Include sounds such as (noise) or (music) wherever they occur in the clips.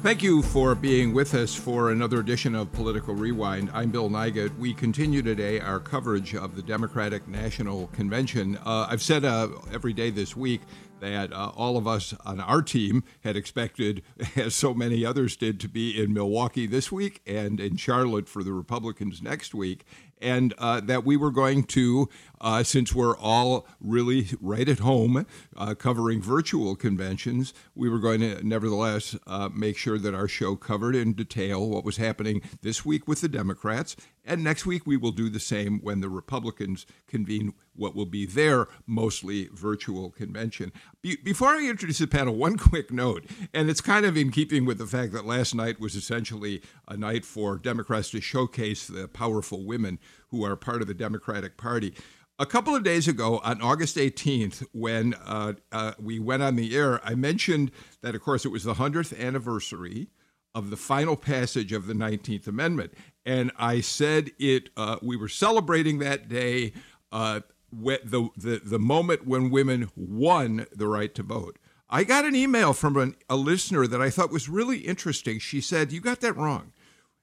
Thank you for being with us for another edition of Political Rewind. I'm Bill Nigut. We continue today our coverage of the Democratic National Convention. Uh, I've said uh, every day this week that uh, all of us on our team had expected, (laughs) as so many others did, to be in Milwaukee this week and in Charlotte for the Republicans next week and uh, that we were going to, uh, since we're all really right at home uh, covering virtual conventions, we were going to nevertheless uh, make sure that our show covered in detail what was happening this week with the Democrats. And next week, we will do the same when the Republicans convene what will be their mostly virtual convention. Be- before I introduce the panel, one (laughs) quick note, and it's kind of in keeping with the fact that last night was essentially a night for Democrats to showcase the powerful women who are part of the Democratic Party. A couple of days ago, on August 18th, when uh, uh, we went on the air, I mentioned that, of course, it was the 100th anniversary of the final passage of the 19th Amendment. And I said it, uh, we were celebrating that day, uh, the, the, the moment when women won the right to vote. I got an email from an, a listener that I thought was really interesting. She said, You got that wrong.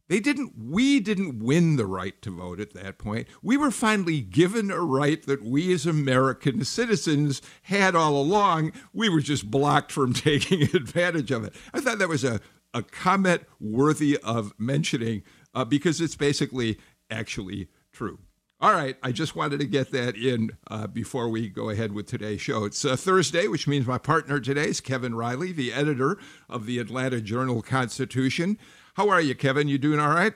They didn't, we didn't win the right to vote at that point. We were finally given a right that we as American citizens had all along. We were just blocked from (laughs) taking advantage of it. I thought that was a, a comment worthy of mentioning uh, because it's basically actually true. All right, I just wanted to get that in uh, before we go ahead with today's show. It's uh, Thursday, which means my partner today is Kevin Riley, the editor of the Atlanta Journal Constitution. How are you, Kevin? You doing all right?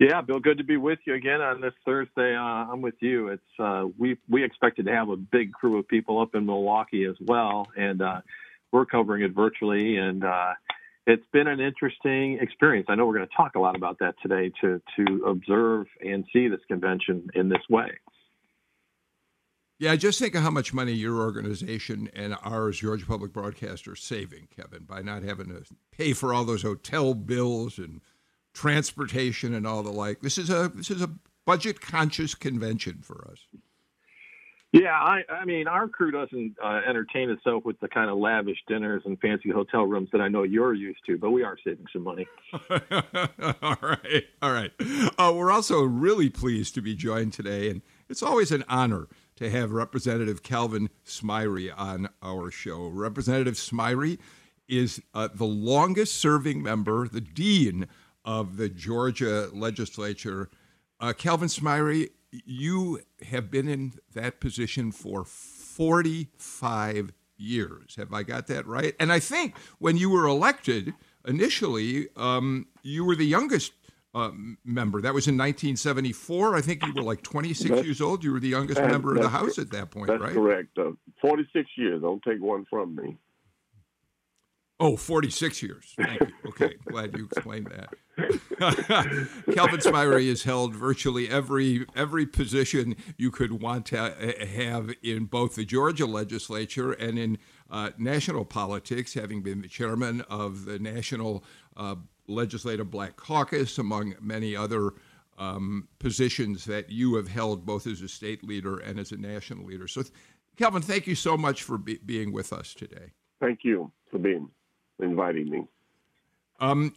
Yeah, Bill. Good to be with you again on this Thursday. Uh, I'm with you. It's uh, we we expected to have a big crew of people up in Milwaukee as well, and uh, we're covering it virtually. And uh, it's been an interesting experience. I know we're going to talk a lot about that today to to observe and see this convention in this way. Yeah, just think of how much money your organization and ours, Georgia Public Broadcaster, are saving, Kevin, by not having to pay for all those hotel bills and transportation and all the like. This is a this is a budget conscious convention for us. Yeah, I, I mean, our crew doesn't uh, entertain itself with the kind of lavish dinners and fancy hotel rooms that I know you're used to, but we are saving some money. (laughs) all right, all right. Uh, we're also really pleased to be joined today, and it's always an honor to have Representative Calvin Smyre on our show. Representative Smyre is uh, the longest serving member, the dean of the Georgia legislature. Uh, Calvin Smyre, you have been in that position for 45 years. Have I got that right? And I think when you were elected initially, um, you were the youngest uh, member. That was in 1974. I think you were like 26 that's, years old. You were the youngest member of the House at that point, that's right? That's correct. Uh, 46 years. Don't take one from me. Oh, 46 years. Thank you. Okay, (laughs) glad you explained that. (laughs) Calvin Smyre has held virtually every every position you could want to have in both the Georgia legislature and in uh, national politics, having been the chairman of the National uh, Legislative Black Caucus, among many other um, positions that you have held both as a state leader and as a national leader. So, Calvin, thank you so much for be- being with us today. Thank you for being inviting me. Um,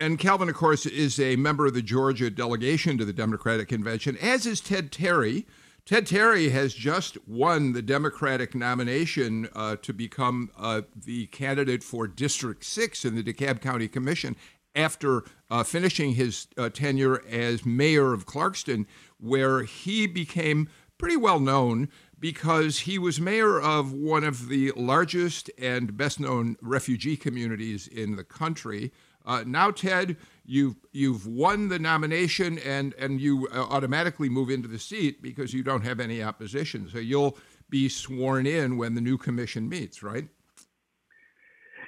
and Calvin, of course, is a member of the Georgia delegation to the Democratic Convention, as is Ted Terry. Ted Terry has just won the Democratic nomination uh, to become uh, the candidate for District 6 in the DeKalb County Commission after uh, finishing his uh, tenure as mayor of Clarkston, where he became pretty well known because he was mayor of one of the largest and best known refugee communities in the country. Uh, now, Ted, you've you've won the nomination, and and you uh, automatically move into the seat because you don't have any opposition. So you'll be sworn in when the new commission meets, right?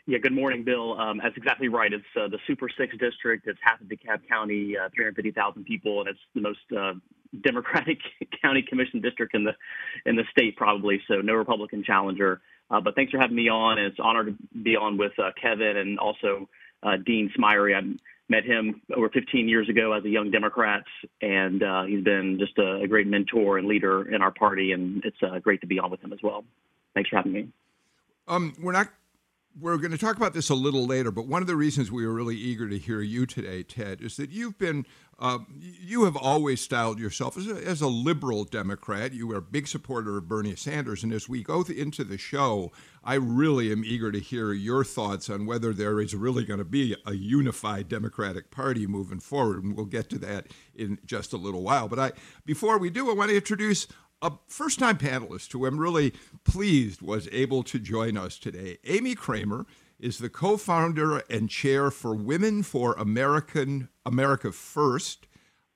Yeah, good morning, Bill. Um, that's exactly right. It's uh, the Super Six district. It's half of DeKalb County, uh, 350,000 people, and it's the most uh, Democratic (laughs) county commission district in the in the state, probably. So no Republican challenger. Uh, but thanks for having me on. It's an honor to be on with uh, Kevin and also uh, Dean Smyre. I met him over 15 years ago as a young Democrat, and uh, he's been just a, a, great mentor and leader in our party. And it's uh, great to be on with him as well. Thanks for having me. Um, we're not we're going to talk about this a little later, but one of the reasons we were really eager to hear you today, Ted, is that you've been, uh, you have always styled yourself as a, as a liberal Democrat. You are a big supporter of Bernie Sanders. And as we go into the show, I really am eager to hear your thoughts on whether there is really going to be a unified Democratic Party moving forward. And we'll get to that in just a little while. But I, before we do, I want to introduce a first time panelist who I'm really pleased was able to join us today. Amy Kramer is the co founder and chair for Women for American America First.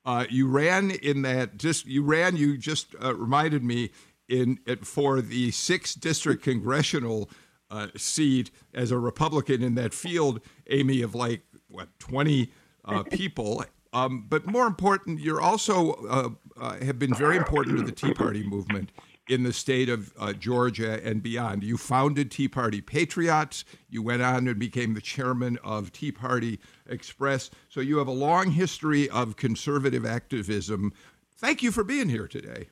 Uh, you ran in that just you ran you just uh, reminded me in for the sixth district congressional uh, seat as a Republican in that field, Amy, of like what twenty uh, (laughs) people, um, but more important, you're also uh, have been very important to the Tea Party movement in the state of uh, Georgia and beyond. You founded Tea Party Patriots. You went on and became the chairman of Tea Party Express. So you have a long history of conservative activism. Thank you for being here today.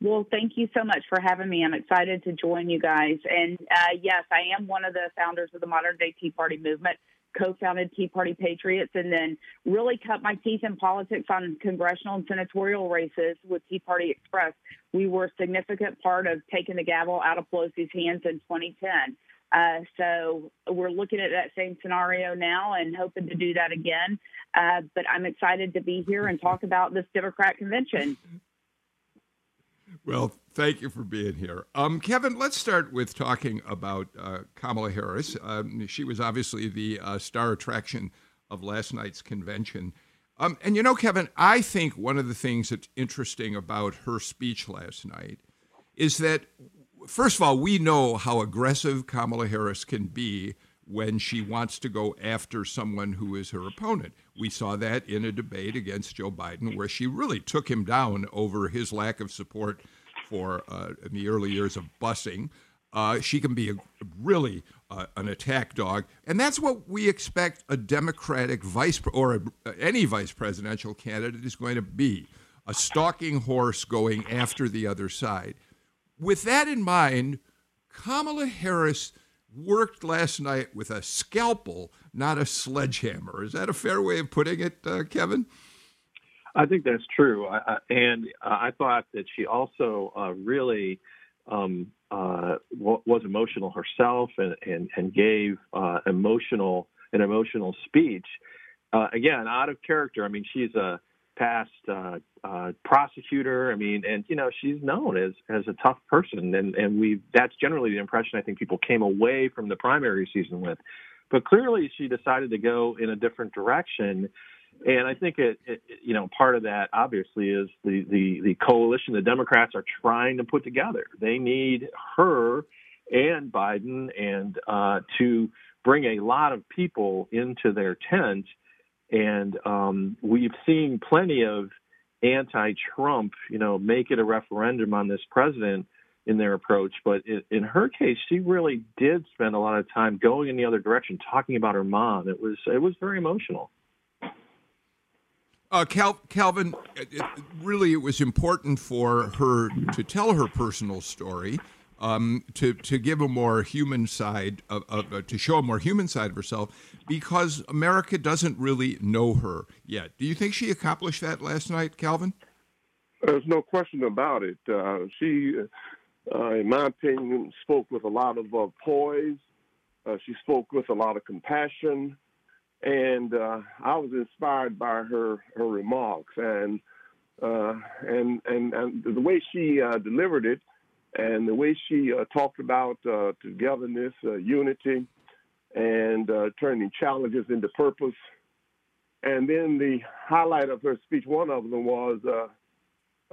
Well, thank you so much for having me. I'm excited to join you guys. And uh, yes, I am one of the founders of the modern day Tea Party movement co-founded Tea Party Patriots, and then really cut my teeth in politics on congressional and senatorial races with Tea Party Express. We were a significant part of taking the gavel out of Pelosi's hands in 2010. Uh, so we're looking at that same scenario now and hoping to do that again. Uh, but I'm excited to be here and talk about this Democrat convention. Well, thank you for being here. Um, Kevin, let's start with talking about uh, Kamala Harris. Um, she was obviously the uh, star attraction of last night's convention. Um, and you know, Kevin, I think one of the things that's interesting about her speech last night is that, first of all, we know how aggressive Kamala Harris can be when she wants to go after someone who is her opponent. We saw that in a debate against Joe Biden, where she really took him down over his lack of support for uh, in the early years of busing. Uh, she can be a, really uh, an attack dog, and that's what we expect a Democratic vice or a, any vice presidential candidate is going to be: a stalking horse going after the other side. With that in mind, Kamala Harris worked last night with a scalpel, not a sledgehammer. Is that a fair way of putting it, uh, Kevin? I think that's true. I, I, and I thought that she also uh, really um, uh, was emotional herself and, and, and gave uh, emotional an emotional speech. Uh, again, out of character. I mean, she's a past uh, uh, prosecutor. I mean, and you know, she's known as as a tough person, and and we that's generally the impression I think people came away from the primary season with. But clearly, she decided to go in a different direction, and I think it, it you know, part of that obviously is the the the coalition the Democrats are trying to put together. They need her and Biden and uh, to bring a lot of people into their tent and um, we've seen plenty of anti-Trump, you know, make it a referendum on this president in their approach. But in her case, she really did spend a lot of time going in the other direction, talking about her mom. It was it was very emotional. Uh, Cal- Calvin, it, really, it was important for her to tell her personal story um, to to give a more human side of, of uh, to show a more human side of herself because America doesn't really know her yet. Do you think she accomplished that last night, Calvin? There's no question about it. Uh, she, uh, in my opinion, spoke with a lot of uh, poise. Uh, she spoke with a lot of compassion, and uh, I was inspired by her her remarks and and and and the way she delivered it and the way she uh, talked about uh, togetherness, uh, unity, and uh, turning challenges into purpose. And then the highlight of her speech, one of them was uh,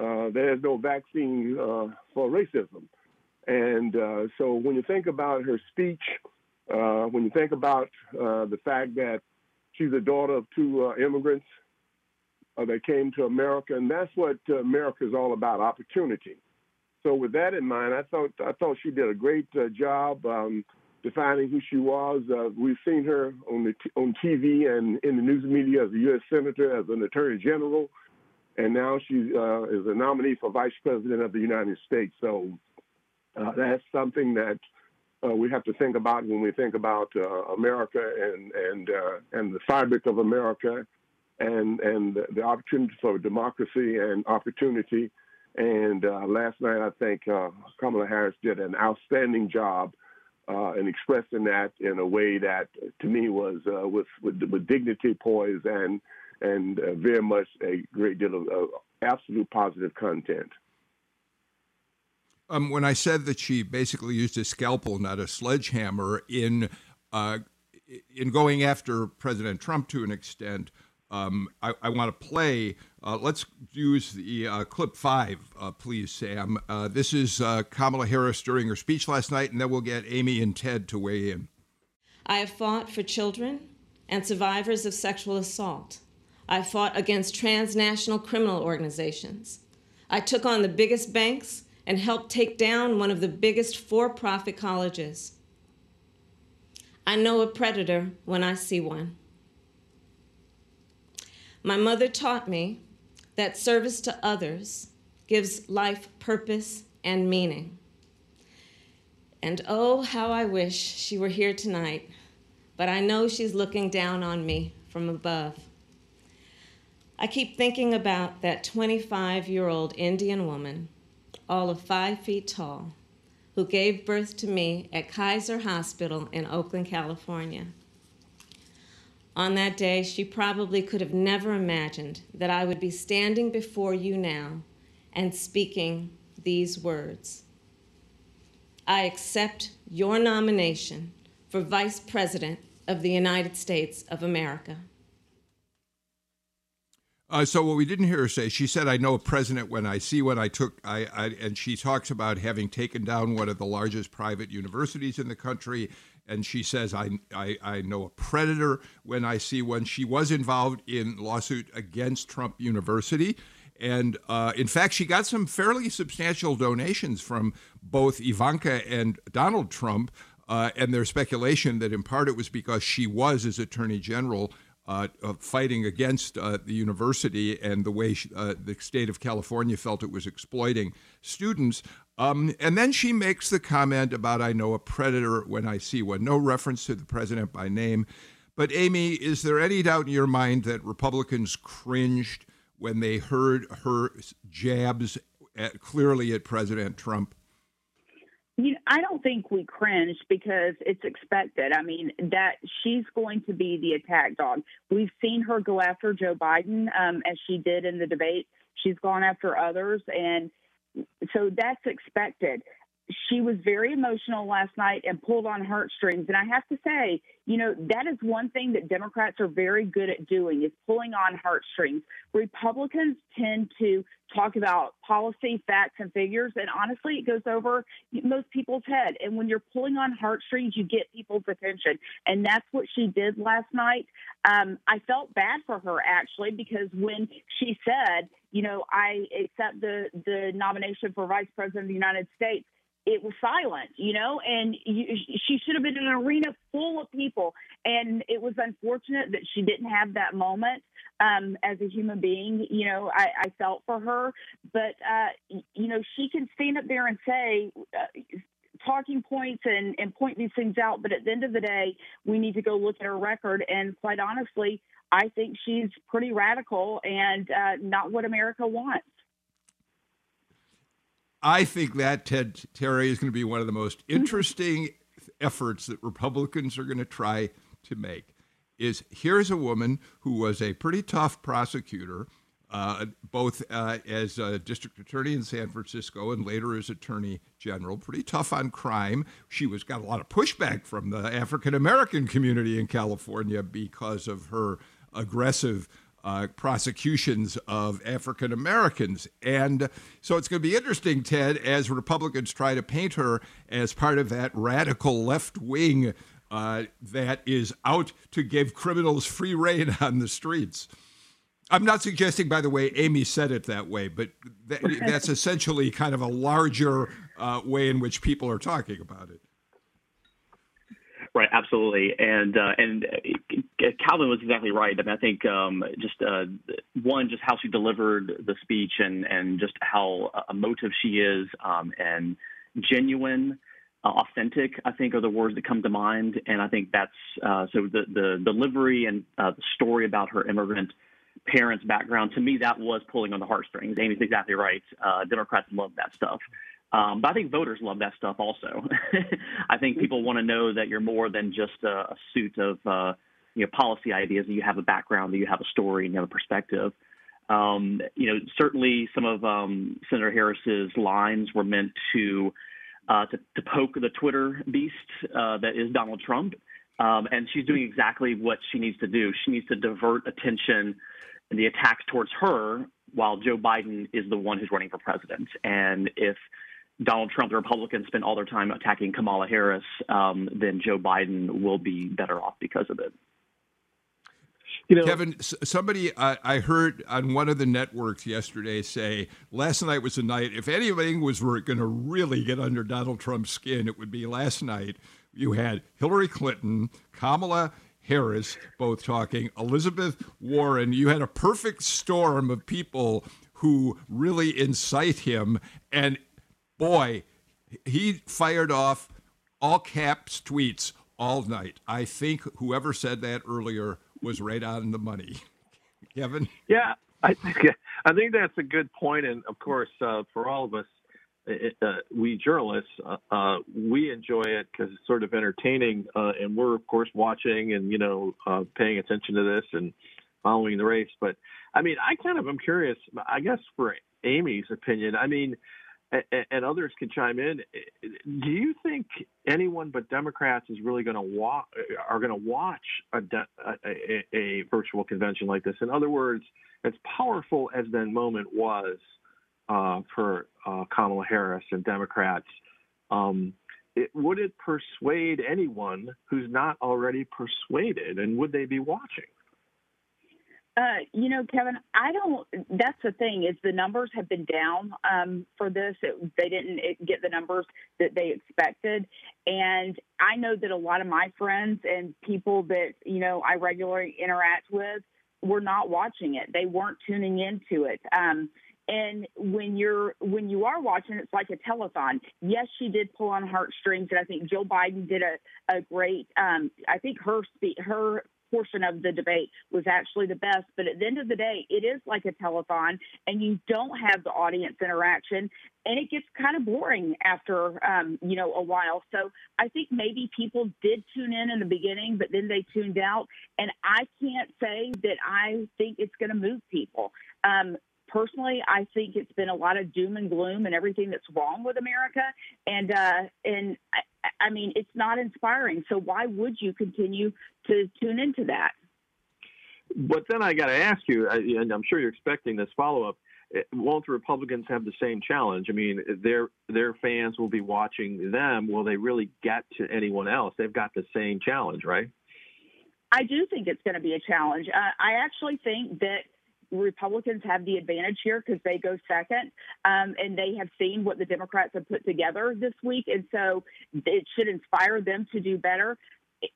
uh, there's no vaccine for racism. And so when you think about her speech, when you think about the fact that she's the daughter of two immigrants, that came to America, and that's what America is all about: opportunity. So, with that in mind, I thought I thought she did a great uh, job um, defining who she was. Uh, we've seen her on the t- on TV and in the news media as a U.S. senator, as an attorney general, and now she uh, is a nominee for vice president of the United States. So, uh, that's something that uh, we have to think about when we think about uh, America and and and the fabric of America, and and the opportunity for democracy and opportunity. And uh, last night, I think uh, Kamala Harris did an outstanding job uh, in expressing that in a way that, to me, was with, with, with dignity, poise, and and very much a great deal of absolute positive content. Um, when I said that she basically used a scalpel, not a sledgehammer, in uh, in going after President Trump to an extent, um, I, I want to play. Uh, let's use the uh, clip five, uh, please, Sam. Uh, this is uh, Kamala Harris during her speech last night, and then we'll get Amy and Ted to weigh in. I have fought for children and survivors of sexual assault. I fought against transnational criminal organizations. I took on the biggest banks and helped take down one of the biggest for profit colleges. I know a predator when I see one. My mother taught me that service to others gives life purpose and meaning. And oh, how I wish she were here tonight, but I know she's looking down on me from above. I keep thinking about that 25 year old Indian woman all of five feet tall, who gave birth to me at Kaiser Hospital in Oakland, California. On that day, she probably could have never imagined that I would be standing before you now and speaking these words. I accept your nomination for Vice President of the United States of America. Uh, so what we didn't hear her say, she said, "I know a president when I see one." I took, I, I, and she talks about having taken down one of the largest private universities in the country, and she says, I, I, I know a predator when I see one." She was involved in lawsuit against Trump University, and uh, in fact, she got some fairly substantial donations from both Ivanka and Donald Trump. Uh, and there's speculation that in part it was because she was, as Attorney General, uh, fighting against uh, the university and the way she, uh, the state of California felt it was exploiting students. Um, and then she makes the comment about, I know a predator when I see one. No reference to the president by name. But, Amy, is there any doubt in your mind that Republicans cringed when they heard her jabs at, clearly at President Trump? You know, I don't think we cringed because it's expected. I mean, that she's going to be the attack dog. We've seen her go after Joe Biden um, as she did in the debate. She's gone after others, and so that's expected she was very emotional last night and pulled on heartstrings. And I have to say, you know, that is one thing that Democrats are very good at doing is pulling on heartstrings. Republicans tend to talk about policy, facts, and figures, and honestly, it goes over most people's head. And when you're pulling on heartstrings, you get people's attention, and that's what she did last night. Um, I felt bad for her actually because when she said, you know, I accept the the nomination for vice president of the United States it was silent, you know, and you, she should have been in an arena full of people. And it was unfortunate that she didn't have that moment um, as a human being. You know, I, I felt for her, but, uh, you know, she can stand up there and say, uh, talking points and, and point these things out. But at the end of the day, we need to go look at her record. And quite honestly, I think she's pretty radical and uh, not what America wants. I think that Ted Terry is going to be one of the most interesting efforts that Republicans are going to try to make. Is here's a woman who was a pretty tough prosecutor, uh, both uh, as a district attorney in San Francisco and later as attorney general. Pretty tough on crime. She was got a lot of pushback from the African American community in California because of her aggressive uh, prosecutions of African Americans. And so it's going to be interesting, Ted, as Republicans try to paint her as part of that radical left wing uh, that is out to give criminals free reign on the streets. I'm not suggesting, by the way, Amy said it that way, but that, that's essentially kind of a larger uh, way in which people are talking about it. Right, absolutely, and uh, and uh, Calvin was exactly right. I mean, I think um, just uh, one, just how she delivered the speech, and and just how uh, emotive she is, um, and genuine, uh, authentic. I think are the words that come to mind, and I think that's uh, so the the delivery and the story about her immigrant parents' background. To me, that was pulling on the heartstrings. Amy's exactly right. Democrats love that stuff. Um, but I think voters love that stuff also. (laughs) I think people want to know that you're more than just a, a suit of uh, you know policy ideas. That you have a background, that you have a story, and you have a perspective. Um, you know, certainly some of um, Senator Harris's lines were meant to, uh, to to, poke the Twitter beast uh, that is Donald Trump, um, and she's doing exactly what she needs to do. She needs to divert attention and the attacks towards her while Joe Biden is the one who's running for president. And if Donald Trump, the Republicans spend all their time attacking Kamala Harris, um, then Joe Biden will be better off because of it. You know, Kevin, somebody I, I, heard on one of the networks yesterday say last night was a night. If anything was going to really get under Donald Trump's skin, it would be last night. You had Hillary Clinton, Kamala Harris both talking, Elizabeth Warren. You had a perfect storm of people who really incite him. And boy, he fired off all caps tweets all night. I think whoever said that earlier was right on the money. (laughs) Kevin? Yeah, I think I think that's a good point, and of course, uh, for all of us, uh, we journalists, uh, uh we enjoy it because it's sort of entertaining, uh, and we're of course watching and you know uh, paying attention to this and following the race. But I mean, I kind of am curious. I guess for Amy's opinion, I mean and others can chime in. Do you think anyone but Democrats is really going to watch are going to watch a, a, a, virtual convention like this? In other words, as powerful as that moment was uh, for uh, Kamala Harris and Democrats, um, it, would it persuade anyone who's not already persuaded, and would they be watching? Uh, you know, Kevin, I don't. That's the thing is the numbers have been down um, for this. It, they didn't get the numbers that they expected, and I know that a lot of my friends and people that you know I regularly interact with were not watching it. They weren't tuning into it. Um, and when you're when you are watching, it's like a telethon. Yes, she did pull on heartstrings, and I think Joe Biden did a a great. Um, I think her spe- her portion of the debate was actually the best. But at the end of the day, it is like a telethon, and you don't have the audience interaction, and it gets kind of boring after um, you know a while. So I think maybe people did tune in in the beginning, but then they tuned out, and I can't say that I think it's going to move people. Um, personally, I think it's been a lot of doom and gloom and everything that's wrong with America. And uh, and I, I mean, it's not inspiring. So why would you continue to tune into that? But then I got to ask you, and I'm sure you're expecting this follow up. Eh, won't the Republicans have the same challenge? I mean, their their fans will be watching them. Will they really get to anyone else? They've got the same challenge, right? I do think it's going to be a challenge. Uh, I actually think that Republicans have the advantage here because they go second, um, and they have seen what the Democrats have put together this week, and so it should inspire them to do better.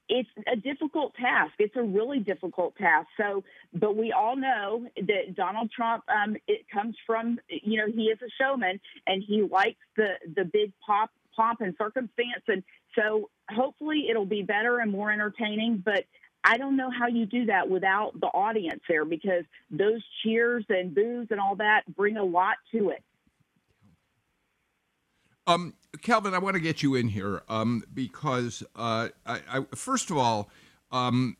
It's a difficult task. It's a really difficult task. So, but we all know that Donald Trump, um, it comes from, you know, he is a showman and he likes the the big pop pomp and circumstance, and so hopefully it'll be better and more entertaining. But I don't know how you do that without the audience there because those cheers and boos and all that bring a lot to it. Um, Calvin, I want to get you in here um, because, uh, I, I, first of all, um,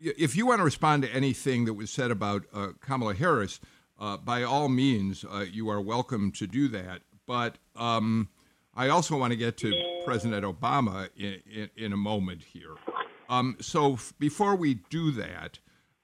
if you want to respond to anything that was said about uh, Kamala Harris, uh, by all means, uh, you are welcome to do that. But um, I also want to get to President Obama in, in, in a moment here. Um, so f- before we do that,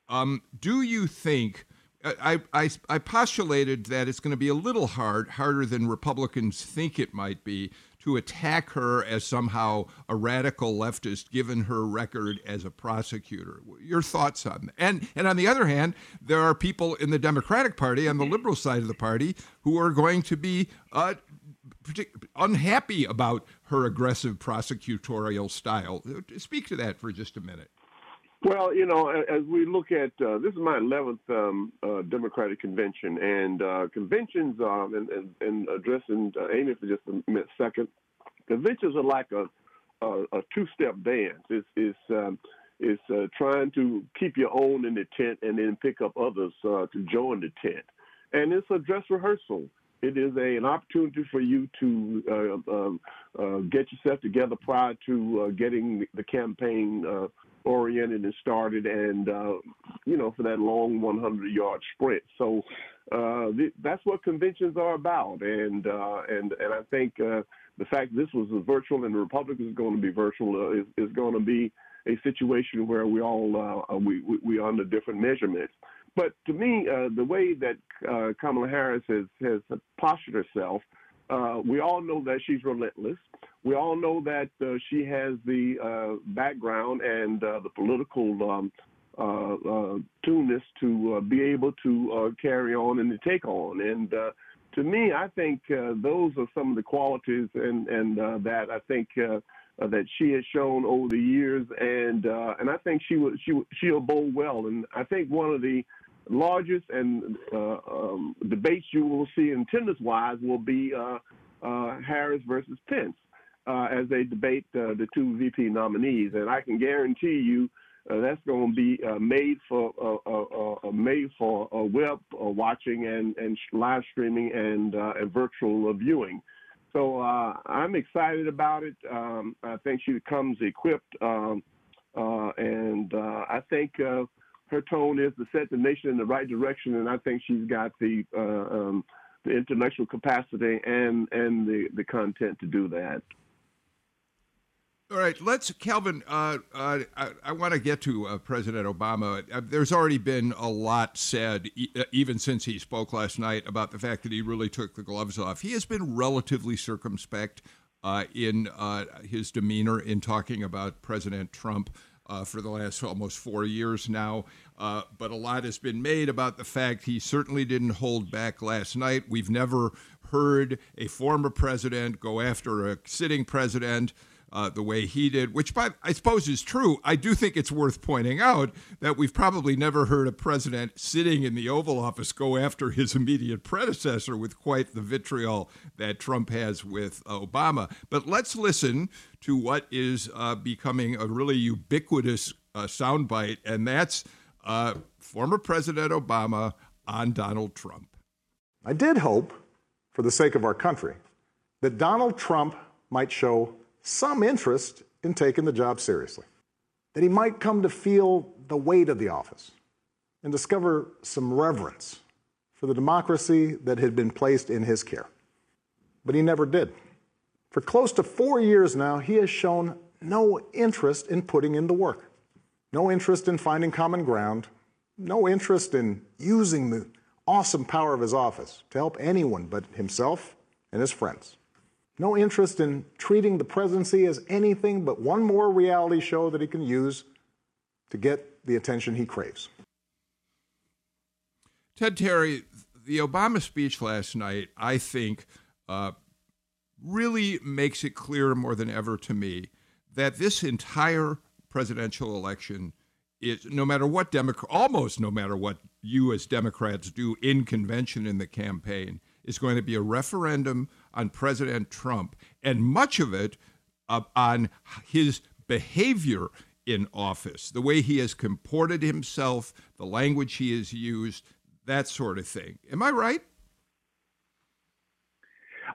um, do you think? I, I, I postulated that it's going to be a little hard, harder than Republicans think it might be, to attack her as somehow a radical leftist, given her record as a prosecutor. Your thoughts on that? And and on the other hand, there are people in the Democratic Party on the liberal side of the party who are going to be uh, unhappy about her aggressive prosecutorial style. Speak to that for just a minute. Well, you know, as we look at uh, this is my 11th um, uh, Democratic convention, and uh, conventions, um, and, and, and, addressing uh, Amy for just a minute, second, conventions are like a, a, a two-step dance. It's, it's, um, it's uh, trying to keep your own in the tent and then pick up others uh, to join the tent. And it's a dress rehearsal. It is a, an opportunity for you to uh, um, uh, get yourself together prior to uh, getting the campaign oriented and started, and you know for that long 100 yard sprint. So th- that's what conventions are about, and and and I think the fact this was virtual and the Republic is going to be virtual is, is going to be a situation where we all uh, we, we we under different measurements. But to me, uh, the way that uh, Kamala Harris has, has postured herself, uh, we all know that she's relentless. We all know that uh, she has the uh, background and uh, the political um, tuneness to be able to carry on and to take on. And to me, I think those are some of the qualities and, and that I think that she has shown over the years, and uh, and I think she will she she'll bowl well. And I think one of the largest and uh, um, debates you will see in attendance wise will be uh, uh, Harris versus Pence uh, as they debate uh, the two VP nominees. And I can guarantee you uh, that's going to be made for made for a web watching and, and live streaming and, and virtual viewing. So I'm excited about it. Um, I think she comes equipped, um, and I think her tone is to set the nation in the right direction, and I think she's got the uh, um, the intellectual capacity and and the the content to do that. All right, let's, Calvin. Uh, uh, I, I want to get to uh, President Obama. Uh, there's already been a lot said, e- uh, even since he spoke last night, about the fact that he really took the gloves off. He has been relatively circumspect uh, in his demeanor in talking about President Trump uh, for the last almost four years now. Uh, but a lot has been made about the fact he certainly didn't hold back last night. We've never heard a former president go after a sitting president uh, the way he did, which by, I suppose is true. I do think it's worth pointing out that we've probably never heard a president sitting in the Oval Office go after his immediate predecessor with quite the vitriol that Trump has with Obama. But let's listen to what is uh, becoming a really ubiquitous uh, soundbite, and that's uh, former President Obama on Donald Trump. I did hope, for the sake of our country, that Donald Trump might show some interest in taking the job seriously, that he might come to feel the weight of the office and discover some reverence for the democracy that had been placed in his care. But he never did. For close to four years now, he has shown no interest in putting in the work, no interest in finding common ground, no interest in using the awesome power of his office to help anyone but himself and his friends no interest in treating the presidency as anything but one more reality show that he can use to get the attention he craves. Ted Terry, the Obama speech last night, I think, uh, really makes it clear more than ever to me that this entire presidential election is no matter what Democrat, almost no matter what you as Democrats do in convention in the campaign, is going to be a referendum on President Trump, and much of it uh, on his behavior in office, the way he has comported himself, the language he has used, that sort of thing. Am I right?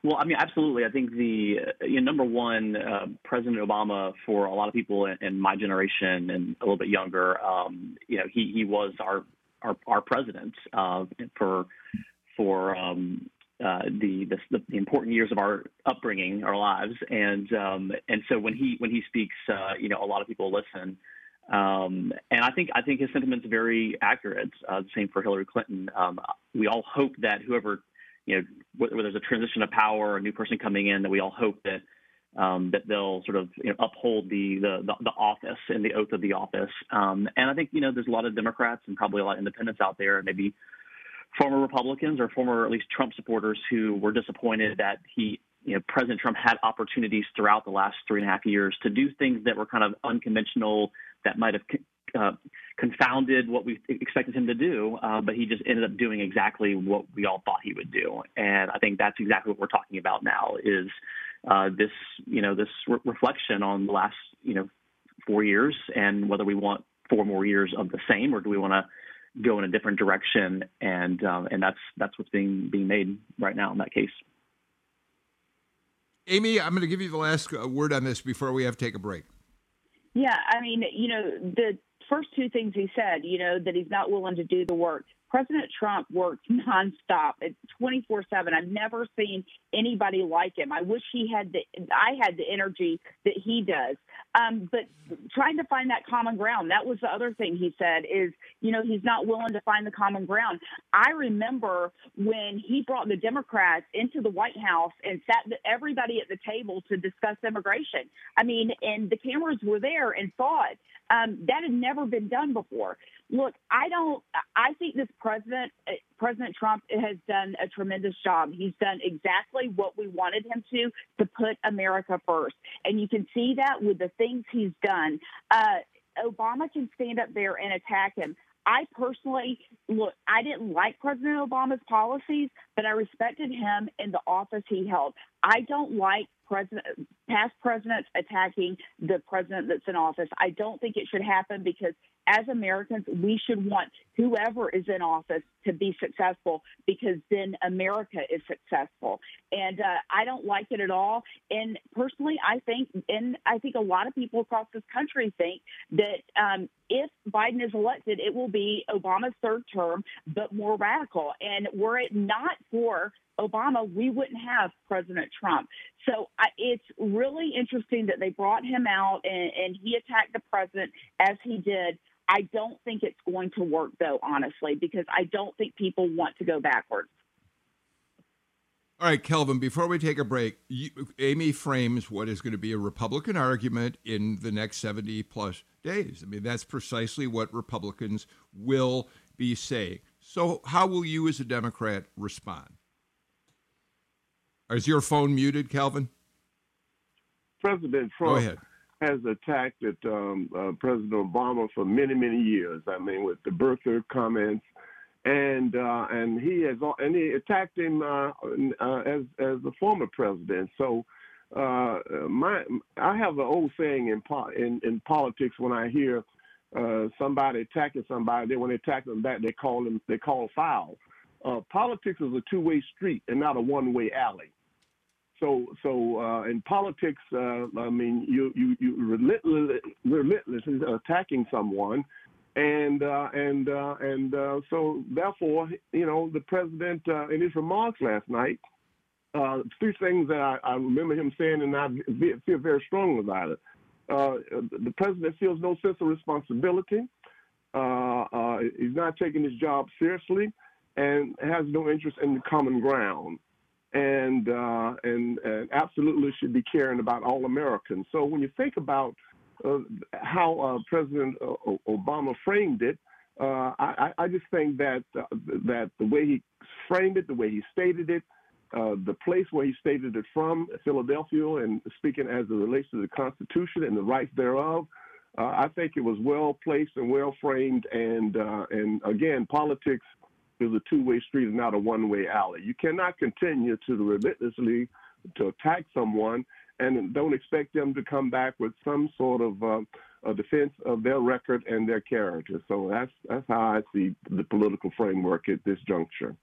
Well, I mean, absolutely. I think the uh, you know, number one, uh, President Obama, for a lot of people in, in my generation and a little bit younger, um, you know, he he was our our, our president uh, for for um, uh, the, the, the important years of our upbringing, our lives, and um, and so when he when he speaks, uh, you know, a lot of people listen, um, and I think I think his sentiment's very accurate. Uh, the same for Hillary Clinton. Um, we all hope that whoever, you know, whether there's a transition of power or a new person coming in, that we all hope that um, that they'll sort of you know, uphold the, the, the office and the oath of the office. Um, and I think you know there's a lot of Democrats and probably a lot of independents out there, maybe former Republicans or former at least Trump supporters who were disappointed that he you know President Trump had opportunities throughout the last three and a half years to do things that were kind of unconventional that might have uh, confounded what we expected him to do, uh, but he just ended up doing exactly what we all thought he would do. And I think that's exactly what we're talking about now is uh, this, you know, this re- reflection on the last, you know, four years and whether we want four more years of the same or do we want to go in a different direction. And um, and that's that's what's being being made right now in that case. Amy, I'm going to give you the last uh, word on this before we have to take a break. Yeah, I mean, you know, the first two things he said, you know, that he's not willing to do the work. President Trump works nonstop, 24 7. I've never seen anybody like him. I wish he had the, I had the energy that he does. Um, but trying to find that common ground, that was the other thing he said is, you know, he's not willing to find the common ground. I remember when he brought the Democrats into the White House and sat everybody at the table to discuss immigration. I mean, and the cameras were there and saw it. Um, that had never been done before. Look, I don't. I think this president, President Trump, has done a tremendous job. He's done exactly what we wanted him to to put America first, and you can see that with the things he's done. Uh, Obama can stand up there and attack him. I personally look, I didn't like President Obama's policies, but I respected him in the office he held. I don't like president, past presidents attacking the president that's in office. I don't think it should happen because as Americans, we should want whoever is in office to be successful because then America is successful. And uh, I don't like it at all. And personally, I think, and I think a lot of people across this country think that um, if Biden is elected, it will be Obama's third term, but more radical. And were it not for Obama, we wouldn't have President Trump. So I, it's really interesting that they brought him out and, and he attacked the president as he did. I don't think it's going to work, though, honestly, because I don't think people want to go backwards. All right, Calvin, before we take a break, you, Amy frames what is going to be a Republican argument in the next 70 plus days. I mean, that's precisely what Republicans will be saying. So, how will you as a Democrat respond? Is your phone muted, Calvin? President Trump has attacked um, uh, President Obama for many, many years. I mean, with the birther comments, and uh, and he has and he attacked him uh, uh as as the former president. So. Uh, my, I have an old saying in in, in politics when I hear uh, somebody attacking somebody, then when they attack them back, they call them they call foul. politics is a two-way street and not a one-way alley. So, so uh, in politics, uh, I mean, you you you relentless, relentlessly attacking someone, and uh, and uh, and uh, so therefore, you know, the president uh, in his remarks last night, three things that I, I, remember him saying, and I feel very strongly about it. the president feels no sense of responsibility. he's not taking his job seriously, and has no interest in the common ground and, uh, and, and absolutely should be caring about all Americans. So when you think about uh, how uh, President Obama framed it, uh, I, I, just think that uh, that the way he framed it, the way he stated it, uh, the place where he stated it from, Philadelphia, and speaking as it relates to the Constitution and the rights thereof, I think it was well placed and well framed. And and again, politics is a two-way street and not a one-way alley. You cannot continue to relentlessly to attack someone and don't expect them to come back with some sort of uh, a defense of their record and their character. So that's that's how I see the political framework at this juncture.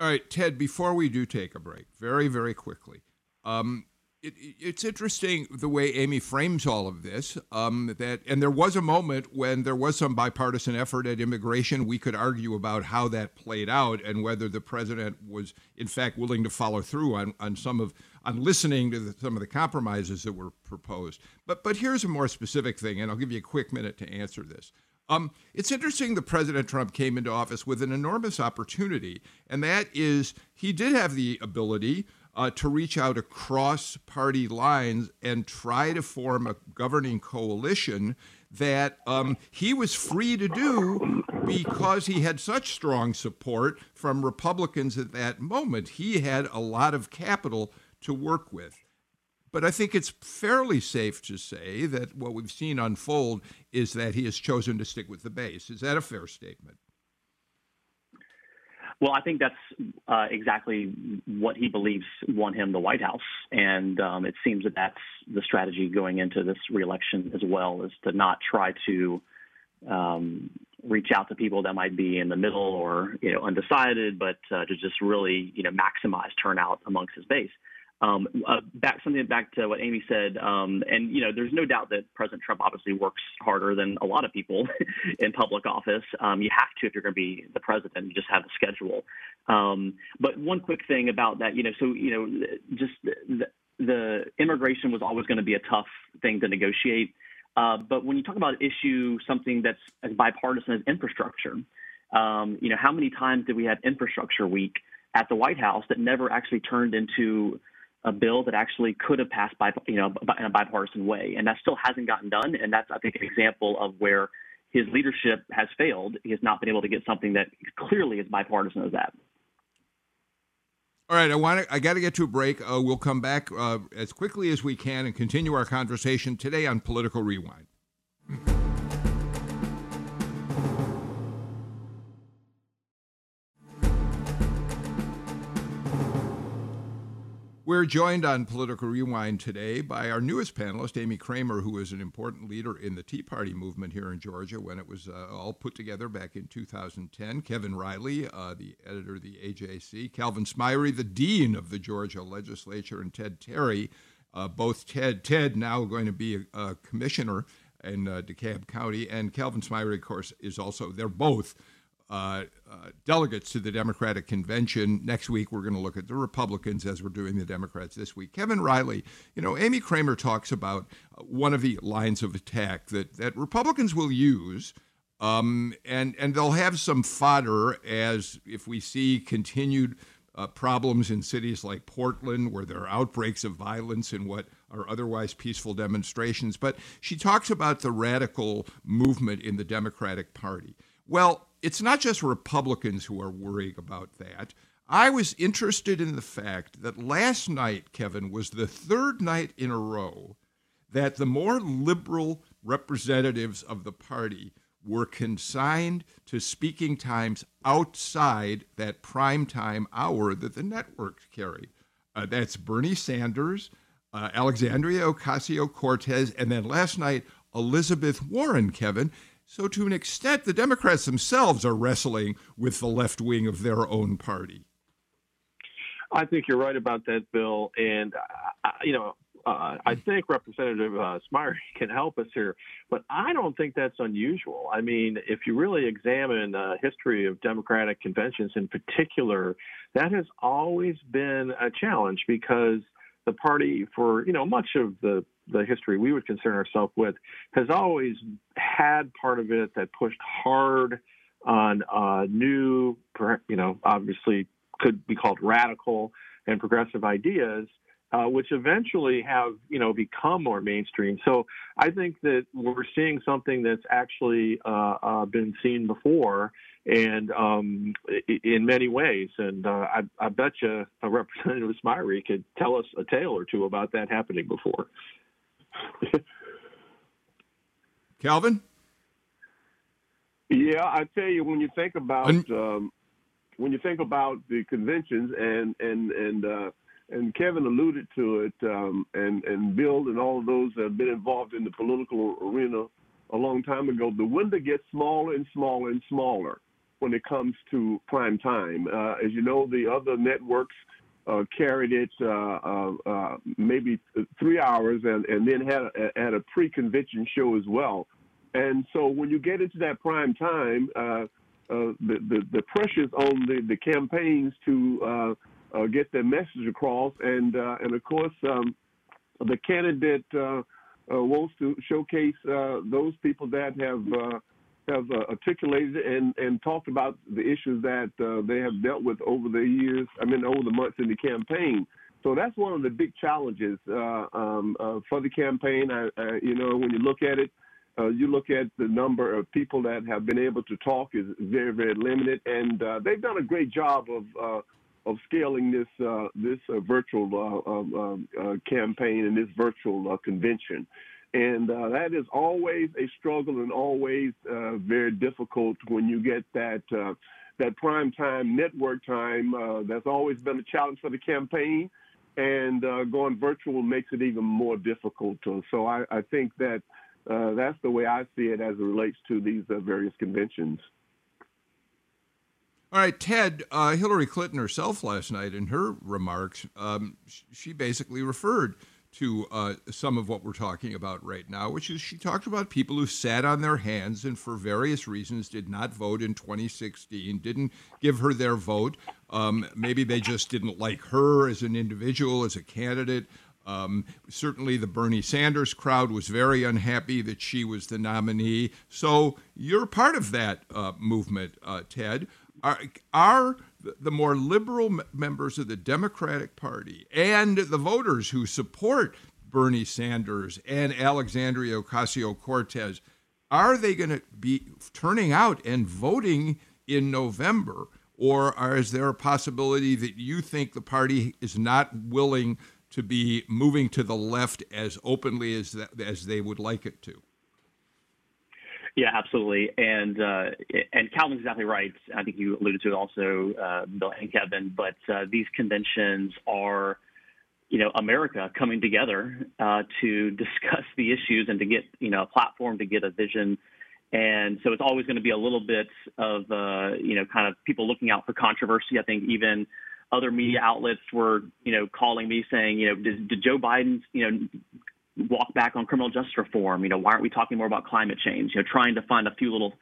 All right, Ted. Before we do take a break, very very quickly, um, it, it's interesting the way Amy frames all of this. Um, that and there was a moment when there was some bipartisan effort at immigration. We could argue about how that played out and whether the president was in fact willing to follow through on, on some of on listening to the, some of the compromises that were proposed. But but here's a more specific thing, and I'll give you a quick minute to answer this. Um, it's interesting that President Trump came into office with an enormous opportunity, and that is he did have the ability uh, to reach out across party lines and try to form a governing coalition that um, he was free to do because he had such strong support from Republicans at that moment. He had a lot of capital to work with. But I think it's fairly safe to say that what we've seen unfold is that he has chosen to stick with the base. Is that a fair statement? Well, I think that's uh, exactly what he believes won him the White House, and um, it seems that that's the strategy going into this reelection as well, is to not try to um, reach out to people that might be in the middle or you know undecided, but uh, to just really you know maximize turnout amongst his base. Um, uh, back something back to what Amy said, um, and you know, there's no doubt that President Trump obviously works harder than a lot of people (laughs) in public office. Um, you have to if you're going to be the president. You just have a schedule. Um, but one quick thing about that, you know, so you know, just the, the immigration was always going to be a tough thing to negotiate. Uh, but when you talk about issue something that's as bipartisan as infrastructure, um, you know, how many times did we have infrastructure week at the White House that never actually turned into a bill that actually could have passed by, you know, in a bipartisan way, and that still hasn't gotten done. And that's, I think, an example of where his leadership has failed. He has not been able to get something that clearly is bipartisan as that. All right, I want to. I got to get to a break. Uh, we'll come back uh, as quickly as we can and continue our conversation today on Political Rewind. We're joined on Political Rewind today by our newest panelist, Amy Kramer, who was an important leader in the Tea Party movement here in Georgia when it was uh, all put together back in 2010. Kevin Riley, uh, the editor of the AJC. Calvin Smyre, the dean of the Georgia legislature, and Ted Terry, uh, both Ted, Ted now going to be a, a commissioner in uh, DeKalb County, and Calvin Smyre, of course, is also, they're both uh, uh, delegates to the Democratic convention. Next week, we're going to look at the Republicans as we're doing the Democrats this week. Kevin Riley, you know, Amy Kramer talks about uh, one of the lines of attack that, that Republicans will use. Um, and and they'll have some fodder as if we see continued uh, problems in cities like Portland, where there are outbreaks of violence in what are otherwise peaceful demonstrations. But she talks about the radical movement in the Democratic Party. Well, it's not just Republicans who are worrying about that. I was interested in the fact that last night, Kevin, was the third night in a row that the more liberal representatives of the party were consigned to speaking times outside that prime time hour that the networks carry. Uh, that's Bernie Sanders, uh, Alexandria Ocasio Cortez, and then last night, Elizabeth Warren, Kevin. So, to an extent, the Democrats themselves are wrestling with the left wing of their own party. I think you're right about that, Bill. And, uh, you know, uh, I think Representative uh, (laughs) can help us here, but I don't think that's unusual. I mean, if you really examine the history of Democratic conventions in particular, that has always been a challenge because the party, for you know much of the the history we would concern ourselves with has always had part of it that pushed hard on uh, new, you know, obviously could be called radical and progressive ideas, uh, which eventually have, you know, become more mainstream. So I think that we're seeing something that's actually uh, uh been seen before, and um, in many ways. And uh, I, I bet you a Representative Smyre could tell us a tale or two about that happening before. (laughs) Calvin? Yeah, I tell you, when you think about um, when you think about the conventions and and and uh, and Kevin alluded to it, um, and and Bill and all of those that have been involved in the political arena a long time ago, the window gets smaller and smaller and smaller when it comes to prime time. Uh, as you know, the other networks uh, carried it uh, uh, uh, maybe three hours and, and then had a, had a pre-convention show as well. And so when you get into that prime time, uh, the, the, the pressures on the, the campaigns to get their message across, and and of course um, the candidate wants to showcase those people that have have uh, articulated and, and talked about the issues that uh, they have dealt with over the years, I mean, over the months in the campaign. So that's one of the big challenges uh, um, uh, for the campaign. I, I, you know, when you look at it, uh, you look at the number of people that have been able to talk is very, very limited, and uh, they've done a great job of of scaling this this virtual um, um, campaign and this virtual convention. And that is always a struggle and always very difficult when you get that that prime time network time. that's always been a challenge for the campaign and uh, going virtual makes it even more difficult. So I, I think that uh, that's the way I see it as it relates to these uh, various conventions. All right, Ted. Uh, Hillary Clinton herself last night in her remarks, um, she basically referred to uh, some of what we're talking about right now, which is she talked about people who sat on their hands and for various reasons did not vote in 2016, didn't give her their vote. Um, maybe they just didn't like her as an individual, as a candidate. Um, certainly, the Bernie Sanders crowd was very unhappy that she was the nominee. So you're part of that uh, movement, uh, Ted. Are, are the more liberal members of the Democratic Party and the voters who support Bernie Sanders and Alexandria Ocasio Cortez, are they going to be turning out and voting in November? Or is there a possibility that you think the party is not willing to be moving to the left as openly as as they would like it to. Yeah, absolutely, and uh, and Calvin's exactly right. I think you alluded to it also, uh, Bill and Kevin. But uh, these conventions are, you know, America coming together uh, to (laughs) discuss the issues and to get you know a platform to get a vision. And so it's always going to be a little bit of uh, you know kind of people looking out for controversy. I think even other media outlets were, you know, calling me saying, you know, did, did Joe Biden, you know, walk back on criminal justice reform? You know, why aren't we talking more about climate change? You know, trying to find a few little,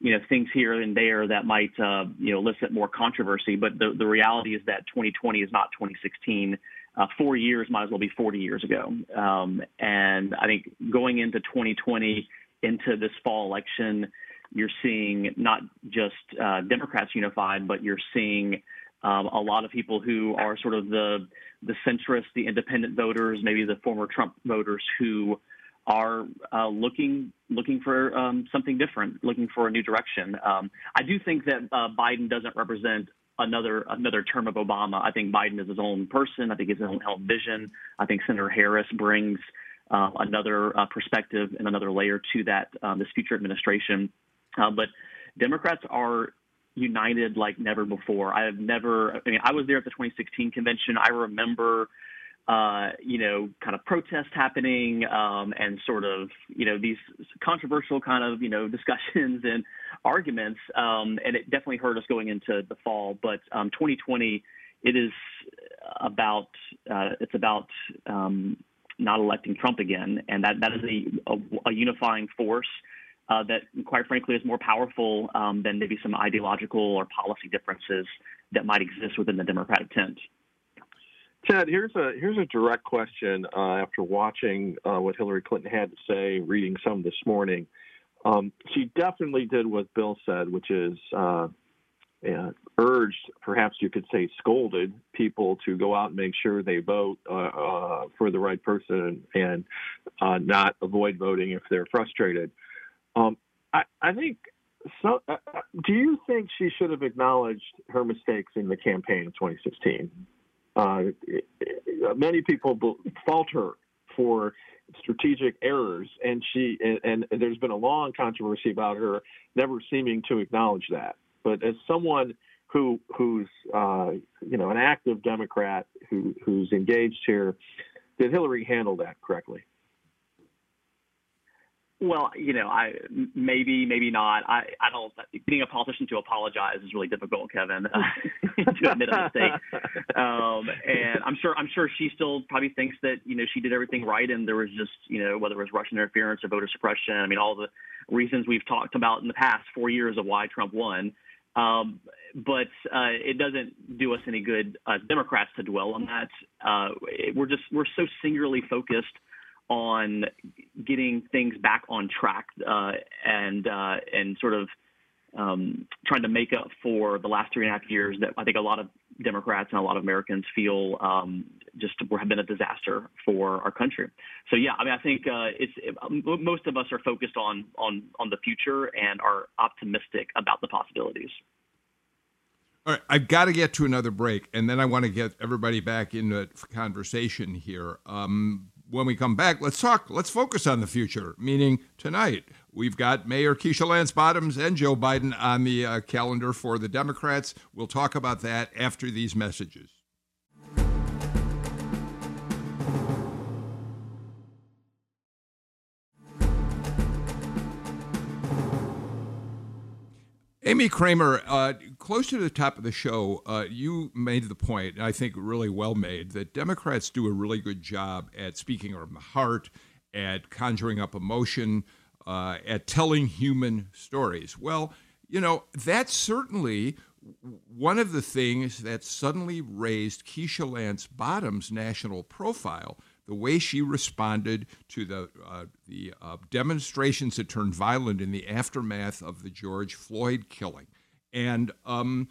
you know, things here and there that might, uh, you know, elicit more controversy. But the, the reality is that 2020 is not 2016. Uh, four years might as well be 40 years ago. Um, and I think going into 2020, into this fall election, you're seeing not just uh, Democrats unified, but you're seeing um, a lot of people who are sort of the the centrist, the independent voters, maybe the former Trump voters who are uh, looking looking for um, something different, looking for a new direction. Um, I do think that uh, Biden doesn't represent another another term of Obama. I think Biden is his own person. I think his own, vision. I think Senator Harris brings uh, another perspective and another layer to that um, this future administration. Uh, but Democrats are united like never before. I have never, I mean, I was there at the 2016 convention. I remember, uh, you know, kind of protests happening um, and sort of, you know, these controversial kind of, you know, (laughs) discussions and arguments. Um, and it definitely hurt us going into the fall. But um, 2020, it is about, uh, it's about, um, not electing Trump again, and that that is a, a, a unifying force uh, that, quite frankly, is more powerful um, than maybe some ideological or policy differences that might exist within the Democratic tent. Ted, here's a here's a direct question. Uh, after watching uh, what Hillary Clinton had to say, reading some this morning, um, she definitely did what Bill said, which is uh, urged, perhaps you could say, scolded people to go out and make sure they vote uh, uh, for the right person and not avoid voting if they're frustrated. Um, I, I think. So, uh, uh, do you think she should have acknowledged her mistakes in the campaign of 2016? Uh, many people fault her for strategic errors, and she and, and, there's been a long controversy about her never seeming to acknowledge that. But as someone who who's uh, you know an active Democrat who who's engaged here, did Hillary handle that correctly? Well, you know, I maybe, maybe not. I, I don't. Getting a politician to apologize is really difficult, Kevin, (laughs) to admit a mistake. Um, and I'm sure, I'm sure she still probably thinks that you know she did everything right, and there was just you know whether it was Russian interference or voter suppression. I mean, all the reasons we've talked about in the past four years of why Trump won. Um, but uh, it doesn't do us any good, uh, Democrats, to dwell on that. Uh, we're just we're so singularly focused on getting things back on track uh, and uh, and sort of um, trying to make up for the last three and a half years that I think a lot of Democrats and a lot of Americans feel um, just have been a disaster for our country. So yeah, I mean, I think uh, it's it, most of us are focused on on on the future and are optimistic about the possibilities. All right, I've got to get to another break, and then I want to get everybody back into conversation here. Um, when we come back, let's talk. Let's focus on the future. Meaning tonight, we've got Mayor Keisha Lance Bottoms and Joe Biden on the uh, calendar for the Democrats. We'll talk about that after these messages. Amy Kramer, uh, close to the top of the show, uh, you made the point, and I think really well made, that Democrats do a really good job at speaking from the heart, at conjuring up emotion, uh, at telling human stories. Well, you know, that's certainly one of the things that suddenly raised Keisha Lance Bottom's national profile the way she responded to the uh, the uh, demonstrations that turned violent in the aftermath of the George Floyd killing, and um,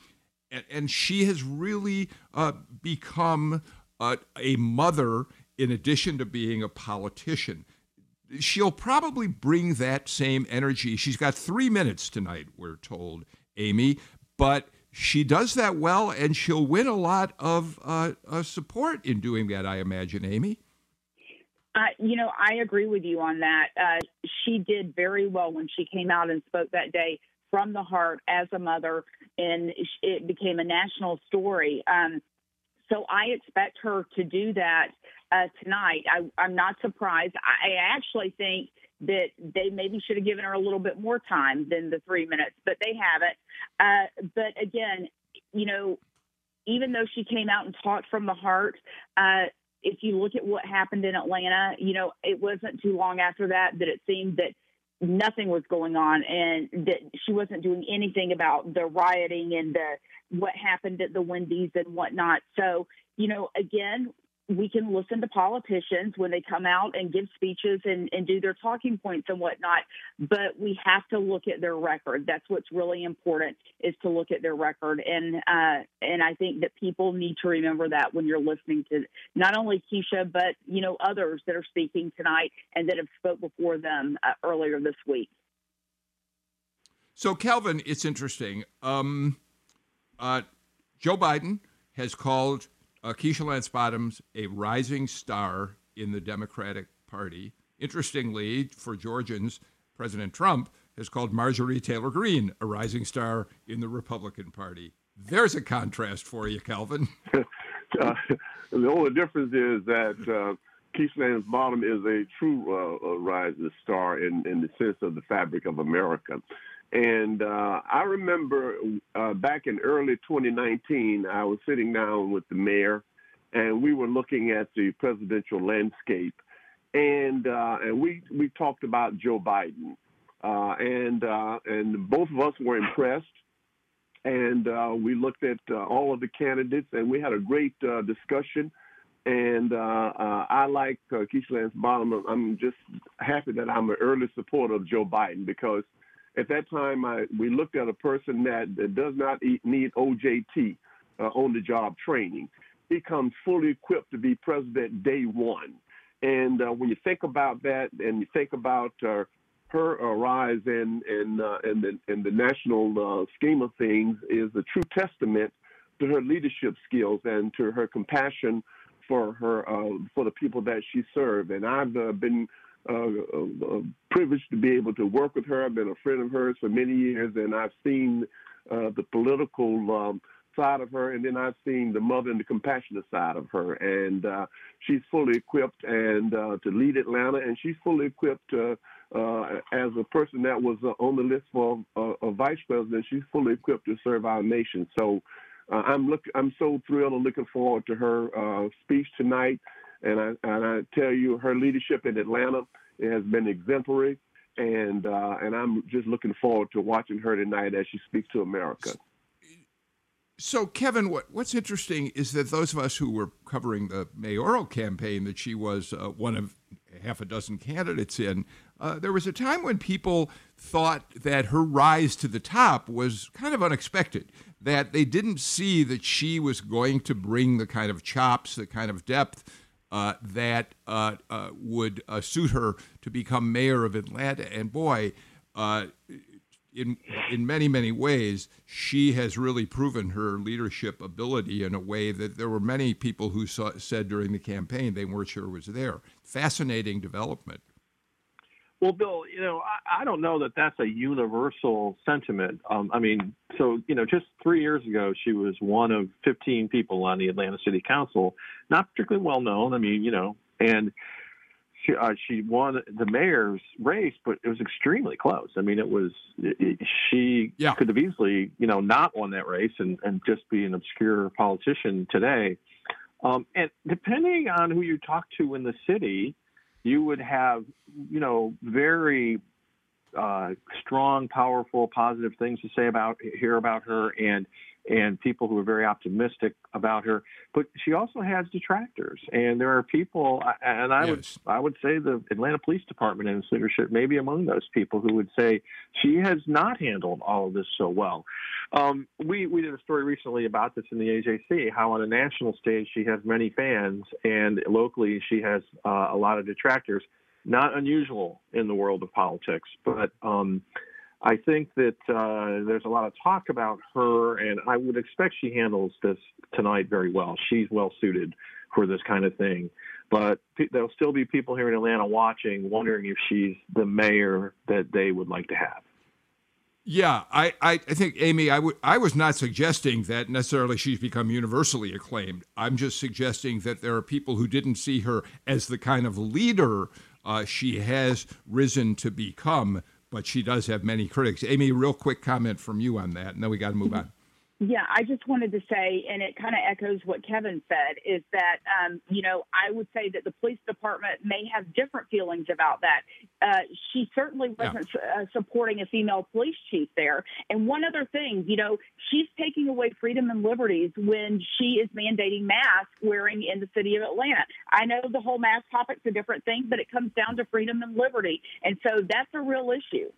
and, and she has really uh, become a mother in addition to being a politician. She'll probably bring that same energy. She's got three minutes tonight, we're told, Amy, but she does that well, and she'll win a lot of uh, uh, support in doing that, I imagine, Amy. You know, I agree with you on that. Uh, she did very well when she came out and spoke that day from the heart as a mother, and it became a national story. Um, so I expect her to do that uh, tonight. I, am not surprised. I, I actually think that they maybe should have given her a little bit more time than the three minutes, but they haven't. Uh, but again, you know, even though she came out and talked from the heart, uh, if you look at what happened in Atlanta, you know, it wasn't too long after that that it seemed that nothing was going on and that she wasn't doing anything about the rioting and the what happened at the Wendy's and whatnot. So, you know, again, we can listen to politicians when they come out and give speeches and, and do their talking points and whatnot, but we have to look at their record. That's what's really important is to look at their record, and uh, and I think that people need to remember that when you're listening to not only Keisha but you know others that are speaking tonight and that have spoke before them uh, earlier this week. So, Calvin, it's interesting. Um, uh, Joe Biden has called uh, Keisha Lance Bottoms a rising star in the Democratic Party. Interestingly, for Georgians, President Trump has called Marjorie Taylor Greene a rising star in the Republican Party. There's a contrast for you, Calvin. (laughs) uh, the only difference is that uh, Keisha Lance Bottom is a true uh, rising star in, in the sense of the fabric of America. And uh, I remember uh, back in early 2019, I was sitting down with the mayor, and we were looking at the presidential landscape, and uh, and we we talked about Joe Biden, uh, and uh, and both of us were impressed, and uh, we looked at all of the candidates, and we had a great discussion. And I like Keisha Lance Bottom. I'm just happy that I'm an early supporter of Joe Biden because at that time, I, we looked at a person that, that does not eat, need OJT, uh, on the job training. He comes fully equipped to be president day one. And uh, when you think about that, and you think about uh, her rise in in, uh, in the in the national uh, scheme of things, is a true testament to her leadership skills and to her compassion for her uh, for the people that she served. And I've been uh, uh, privileged to be able to work with her. I've been a friend of hers for many years, and I've seen uh, the political um, side of her, and then I've seen the mother and the compassionate side of her. And uh, she's fully equipped and uh, to lead Atlanta, and she's fully equipped uh, uh, as a person that was uh, on the list for uh, a vice president. She's fully equipped to serve our nation. So uh, I'm look I'm so thrilled and looking forward to her uh, speech tonight. And I, and I tell you, her leadership in Atlanta has been exemplary. And, uh, and I'm just looking forward to watching her tonight as she speaks to America. So, Kevin, what, what's interesting is that those of us who were covering the mayoral campaign that she was uh, one of half a dozen candidates in, uh, there was a time when people thought that her rise to the top was kind of unexpected. That they didn't see that she was going to bring the kind of chops, the kind of depth uh, that uh, uh, would uh, suit her to become mayor of Atlanta. And boy, uh, in in many many ways, she has really proven her leadership ability in a way that there were many people who saw, said during the campaign they weren't sure was there. Fascinating development. Well, Bill, you know, I, I don't know that that's a universal sentiment. Um, I mean, so, you know, just three years ago, she was one of 15 people on the Atlanta City Council, not particularly well known. I mean, you know, and she, uh, she won the mayor's race, but it was extremely close. I mean, it was, it, she yeah. could have easily, you know, not won that race and, and just be an obscure politician today. Um, and depending on who you talk to in the city, you would have, you know, very uh, strong, powerful, positive things to say about hear about her, and and people who are very optimistic about her. But she also has detractors, and there are people, and I yes. would I would say the Atlanta Police Department and its leadership may be among those people who would say she has not handled all of this so well. Um, we we did a story recently about this in the AJC, how on a national stage she has many fans, and locally she has uh, a lot of detractors. Not unusual in the world of politics, but um, I think that uh, there's a lot of talk about her, and I would expect she handles this tonight very well. She's well suited for this kind of thing. But there'll still be people here in Atlanta watching, wondering if she's the mayor that they would like to have. Yeah, I, I, I think Amy, I, w- I was not suggesting that necessarily she's become universally acclaimed. I'm just suggesting that there are people who didn't see her as the kind of leader uh, she has risen to become, but she does have many critics. Amy, real quick comment from you on that, and then we got to move on. Yeah, I just wanted to say, and it kind of echoes what Kevin said, is that, um, you know, I would say that the police department may have different feelings about that. Uh, she certainly wasn't yeah. uh, supporting a female police chief there. And one other thing, you know, she's taking away freedom and liberties when she is mandating mask wearing in the city of Atlanta. I know the whole mask topic's a different thing, but it comes down to freedom and liberty. And so that's a real issue.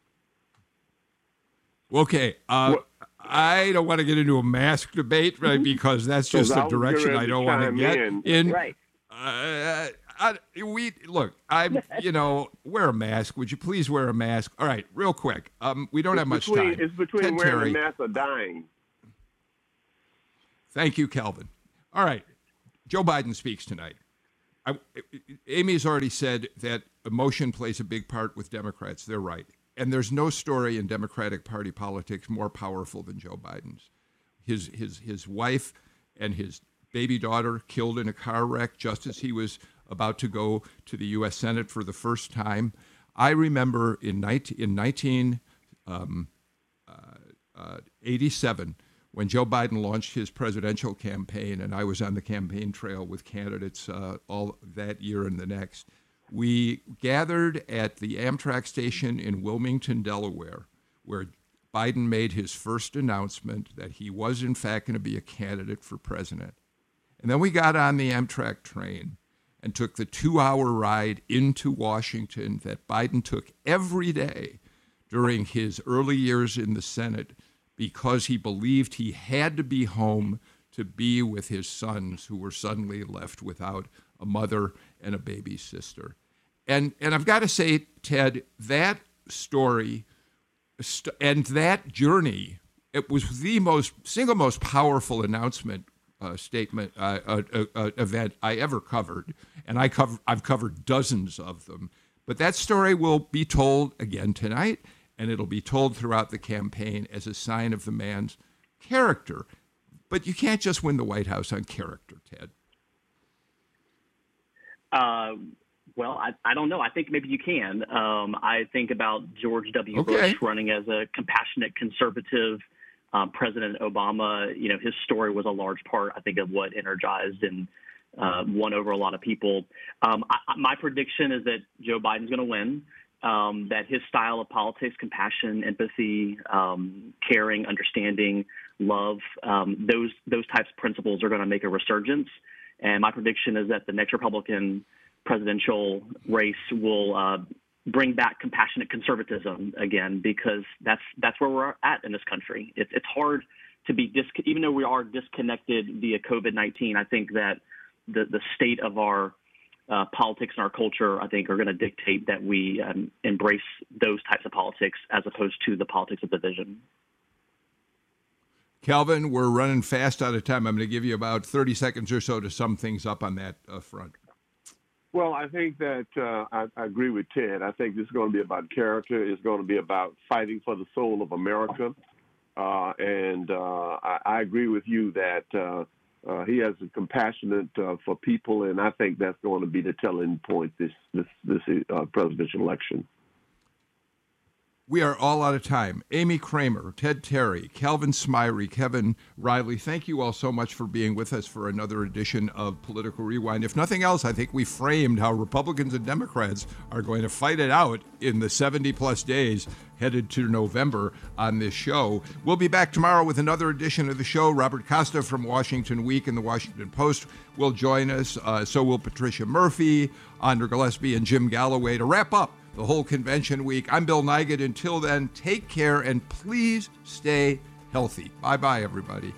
Okay. Uh, I don't want to get into a mask debate, right? Because that's just a direction I don't want to get in. in. Right. Uh, I, we look. I'm, (laughs) you know, wear a mask. Would you please wear a mask? All right, real quick. Um, we don't it's have much between, time. It's between Ted wearing Terry. a mask or dying. Thank you, Calvin. All right, Joe Biden speaks tonight. I, Amy has already said that emotion plays a big part with Democrats. They're right. And there's no story in Democratic Party politics more powerful than Joe Biden's. His, his, his wife and his baby daughter killed in a car wreck just as he was about to go to the U.S. Senate for the first time. I remember in, 19, um, uh, in 1987 when Joe Biden launched his presidential campaign, and I was on the campaign trail with candidates uh, all that year and the next we gathered at the Amtrak station in Wilmington, Delaware, where Biden made his first announcement that he was, in fact, going to be a candidate for president. And then we got on the Amtrak train and took the two hour ride into Washington that Biden took every day during his early years in the Senate because he believed he had to be home to be with his sons who were suddenly left without a mother and a baby sister. And and I've got to say, Ted, that story st- and that journey, it was the most single most powerful announcement uh, statement uh, uh, uh, event I ever covered, and I cover I've covered dozens of them. But that story will be told again tonight, and it'll be told throughout the campaign as a sign of the man's character. But you can't just win the White House on character, Ted. Uh, well, I, I don't know. I think maybe you can. Um, I think about George W. Okay. Bush running as a compassionate conservative. Um, President Obama, you know, his story was a large part, I think, of what energized and uh, won over a lot of people. Um, I, my prediction is that Joe Biden's going to win. Um, that his style of politics, compassion, empathy, um, caring, understanding, love, um, those those types of principles are going to make a resurgence. And my prediction is that the next Republican presidential race will uh, bring back compassionate conservatism again because that's that's where we're at in this country. It's it's hard to be dis even though we are disconnected via COVID nineteen. I think that the the state of our uh, politics and our culture, I think, are going to dictate that we um, embrace those types of politics as opposed to the politics of division. Calvin, we're running fast out of time. I'm going to give you about 30 seconds or so to sum things up on that uh, front. Well, I think that uh, I, I, agree with Ted. I think this is going to be about character. It's going to be about fighting for the soul of America. Uh, and uh, I, I, agree with you that uh, uh, he has a compassionate for people, and I think that's going to be the telling point this this this presidential election. We are all out of time. Amy Kramer, Ted Terry, Calvin Smyre, Kevin Riley, thank you all so much for being with us for another edition of Political Rewind. If nothing else, I think we framed how Republicans and Democrats are going to fight it out in the 70 plus days headed to November on this show. We'll be back tomorrow with another edition of the show. Robert Costa from Washington Week and the Washington Post will join us. Uh, so will Patricia Murphy, Andra Gillespie, and Jim Galloway to wrap up the whole convention week. I'm Bill Nigut. Until then, take care and please stay healthy. Bye bye, everybody.